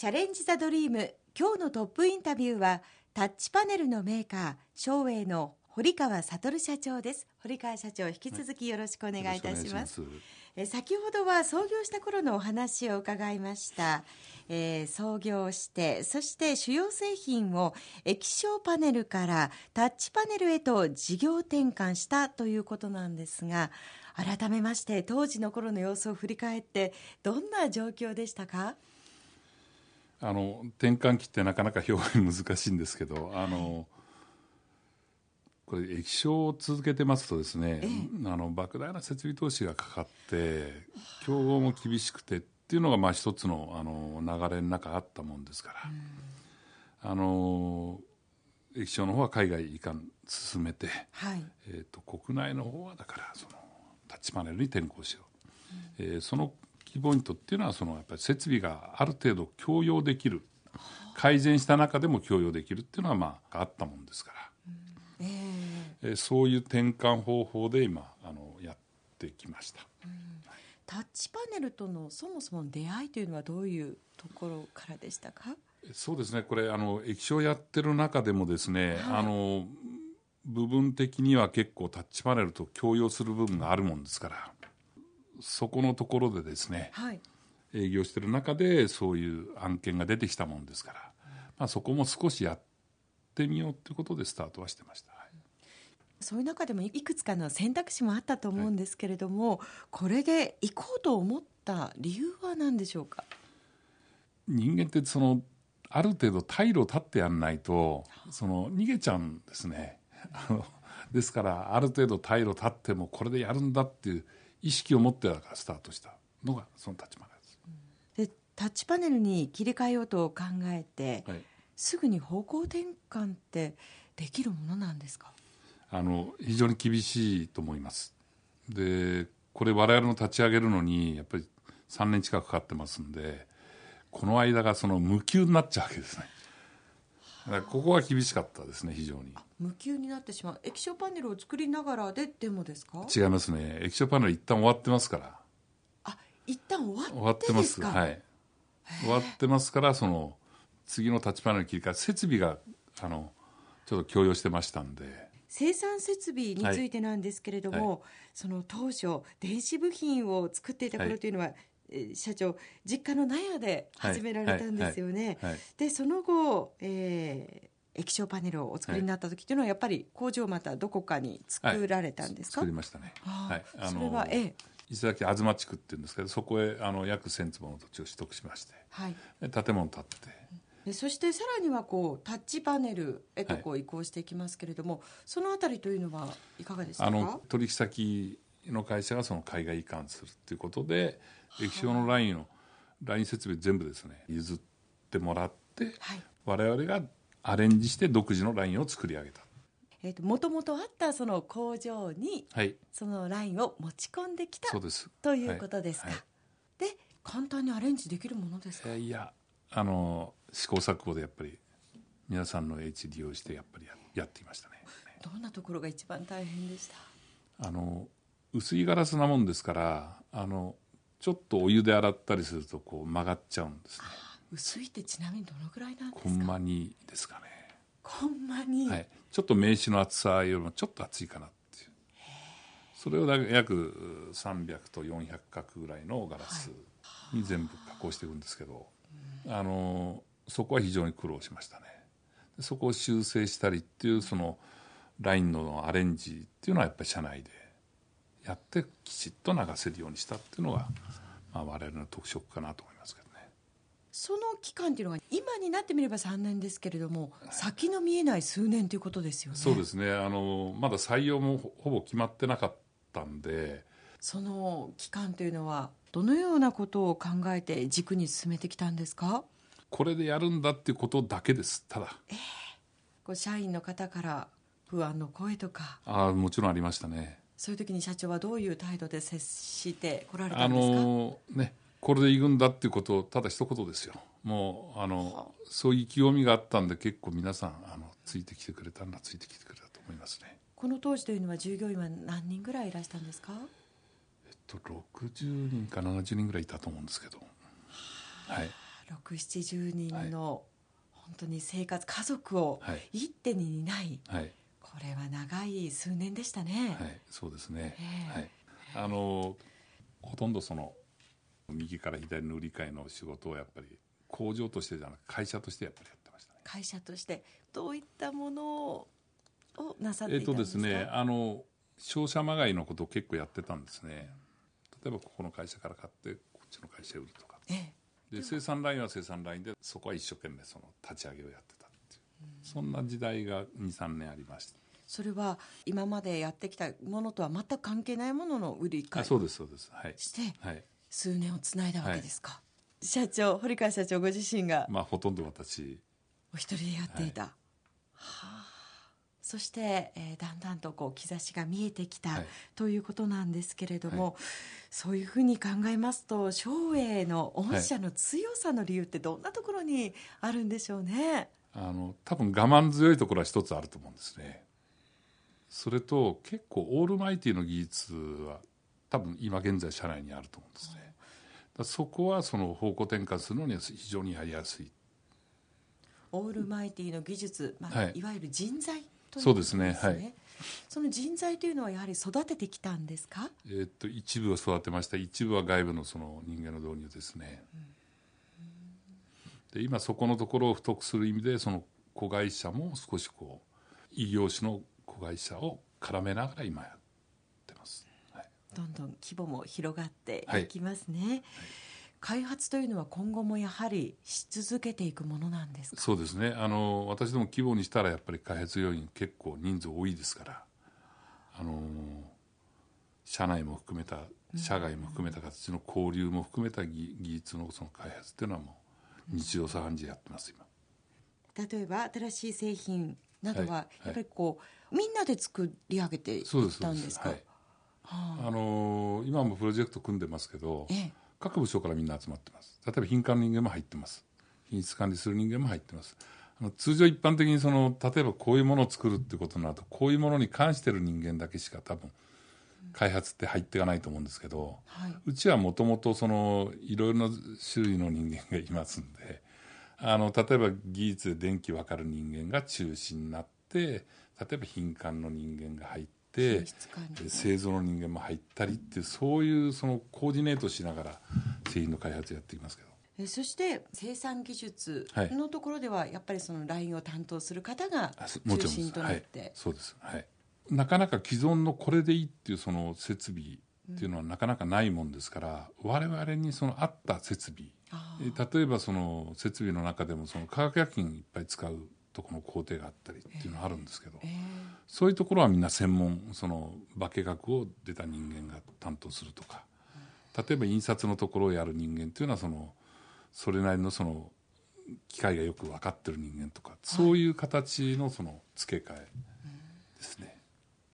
チャレンジ・ザ・ドリーム今日のトップインタビューはタッチパネルのメーカー照英の堀川悟社長です。堀川社長引き続きよろしくお願いいたします。はい、え先ほどは創業した頃のお話を伺いました。えー、創業してそして主要製品を液晶パネルからタッチパネルへと事業転換したということなんですが改めまして当時の頃の様子を振り返ってどんな状況でしたか？あの転換期ってなかなか表現難しいんですけどあのこれ液晶を続けてますとですね、ええ、あの莫大な設備投資がかかって競合も厳しくてっていうのがまあ一つのあの流れの中あったもんですから、あの液晶の方は海外移管進めて、はい、えーと、国内の方はだからそのタッチパネルに転向しよう、うん、えー、そのキーポイントっていうのはそのやっぱり設備がある程度共用できる改善した中でも共用できるっていうのはまああったもんですから、うん、えー、そういう転換方法で今あのやってきました。うんタッチパネルとのそもそも出会いというのはどういうところからでしたか？そうですね。これあの液晶やってる中でもですね、はい、あの部分的には結構タッチパネルと共用する部分があるもんですからそこのところでですね、はい、営業してる中でそういう案件が出てきたもんですから、まあ、そこも少しやってみようということでスタートはしてました。そういう中でもいくつかの選択肢もあったと思うんですけれども、はい、これで行こうと思った理由は何でしょうか？人間ってそのある程度退路を立ってやんないとその逃げちゃうんですね。ですからある程度退路立ってもこれでやるんだっていう意識を持ってだからスタートしたのがそのタッチパネルです。でタッチパネルに切り替えようと考えて、はい、すぐに方向転換ってできるものなんですか？あの非常に厳しいと思います。でこれ我々の立ち上げるのにやっぱり3年近くかかってますんでこの間がその無給になっちゃうわけですね。ここは厳しかったですね非常に。無給になってしまう。液晶パネルを作りながらででもですか？違いますね。液晶パネル一旦終わってますから。あ一旦終わって終わってます。はい。終わってますからその次のタッチパネルに切り替え設備があのちょっと共用してましたんで。生産設備についてなんですけれども、はい、その当初電子部品を作っていた頃というのは、はい、社長実家の納屋で始められたんですよね。でその後、えー、液晶パネルをお作りになった時というのはやっぱり工場またどこかに作られたんですか、作りましたね。はい、あのそれは、ええ、伊勢崎東地区っていうんですけどそこへあの約1000坪の土地を取得しまして、はい、建物建って。でそしてさらにはこうタッチパネルへとこう移行していきますけれども、はい、そのあたりというのはいかがですか？あの取引先の会社がその海外移管するということで液晶のラインのライン設備全部ですね譲ってもらって、はい、我々がアレンジして独自のラインを作り上げた。えーと、もともとあったその工場に、はい、そのラインを持ち込んできたそうです。ということですか、はい。はい、で簡単にアレンジできるものですか？いやあの試行錯誤でやっぱり皆さんの H 利用してやっぱりやっていましたね。どんなところが一番大変でした？あの薄いガラスなもんですからあのちょっとお湯で洗ったりするとこう曲がっちゃうんですね。薄いってちなみにどのくらいなんですか？コンマ2ですかね。コンマ2、はい、ちょっと名刺の厚さよりもちょっと厚いかなっていう。それを約300と400角ぐらいのガラスに全部加工していくんですけど、はい、あのそこは非常に苦労しましたね。そこを修正したりっていうそのラインのアレンジっていうのはやっぱり社内でやってきちっと流せるようにしたっていうのが、まあ、我々の特色かなと思いますけどね。その期間っていうのが今になってみれば3年ですけれども先の見えない数年ということですよね。そうですね。あのまだ採用もほぼ決まってなかったんで。その期間というのはどのようなことを考えて軸に進めてきたんですか？これでやるんだっていうことだけです。ただ、えー、こう社員の方から不安の声とか。あもちろんありましたねそういう時に社長はどういう態度で接してこられたんですか？あのねこれで行くんだっていうことをただ一言ですよ。もうあのそういう意気込みがあったんで結構皆さんあのついてきてくれたんだついてきてくれたと思いますね。この当時というのは従業員は何人ぐらいいらしたんですか？えっと60人か70人ぐらいいたと思うんですけど。はい。670人の本当に生活家族を一手に担い、はい、これは長い数年でしたね。はい、そうですね、えー、はい、あのほとんどその右から左の売り買いの仕事をやっぱり工場としてじゃなく会社としてやっぱりやってましたね。会社としてどういったものをなさっていたんですか？えっ、とですね、あの商社まがいのことを結構やってたんですね。例えばここの会社から買ってこっちの会社売るとか。ええ、で生産ラインは生産ラインでそこは一生懸命その立ち上げをやってたっていう、そんな時代が23年ありました。それは今までやってきたものとは全く関係ないものの売り買いそうですそうです。はい。して、はい、数年をつないだわけですか、はい、社長堀川社長ご自身がまあほとんど私。お一人でやっていた、はい、はあ。そして、えー、だんだんとこう兆しが見えてきた、はい、ということなんですけれども、はい、そういうふうに考えますと照英の御社の強さの理由ってどんなところにあるんでしょうね、あの多分我慢強いところは一つあると思うんですねそれと結構オールマイティの技術は多分今現在社内にあると思うんですね、うん、そこはその方向転換するのに非常にやりやすい。オールマイティの技術、まあ、はい、いわゆる人材そうですね。はい。その人材というのはやはり育ててきたんですか、えー、っと一部は育てました。一部は外部のその人間の導入ですね、うん、で今そこのところを太くする意味でその子会社も少しこう異業種の会社を絡めながら今やってます、はい、どんどん規模も広がっていきますね、はいはい開発というのは今後もやはりし続けていくものなんですそうですねあの私ども規模にしたらやっぱり開発要員結構人数多いですからあの社内も含めた社外も含めた形の交流も含めた技術のその開発っていうのはもう日常茶飯事やってます今例えば新しい製品などはやっぱりこう、みんなで作り上げていったんですか、はい、あの今もプロジェクト組んでますけど、ええ。各部署からみんな集まってます。例えば品管の人間も入ってます。品質管理する人間も入ってます。あの通常一般的にその例えばこういうものを作るってことになるとこういうものに関してる人間だけしか多分開発って入っていかないと思うんですけど、はい、うちはもともとそのいろいろな種類の人間がいますんであの例えば技術で電気分かる人間が中心になって例えば品管の人間が入って製造の人間も入ったりってそういうそのコーディネートしながら製品の開発やっていますけど。そして生産技術のところではやっぱりそのラインを担当する方が中心となって、はい、そうです、はい、なかなか既存のこれでいいっていうその設備っていうのはなかなかないもんですから、うん、我々にその合った設備例えばその設備の中でもその化学薬品いっぱい使うとこの工程があったりっていうのはあるんですけど、えー、そういうところはみんな専門その化学を出た人間が担当するとか例えば印刷のところをやる人間っていうのはそのそれなりのその機械がよく分かってる人間とかそういう形のその付け替えですね。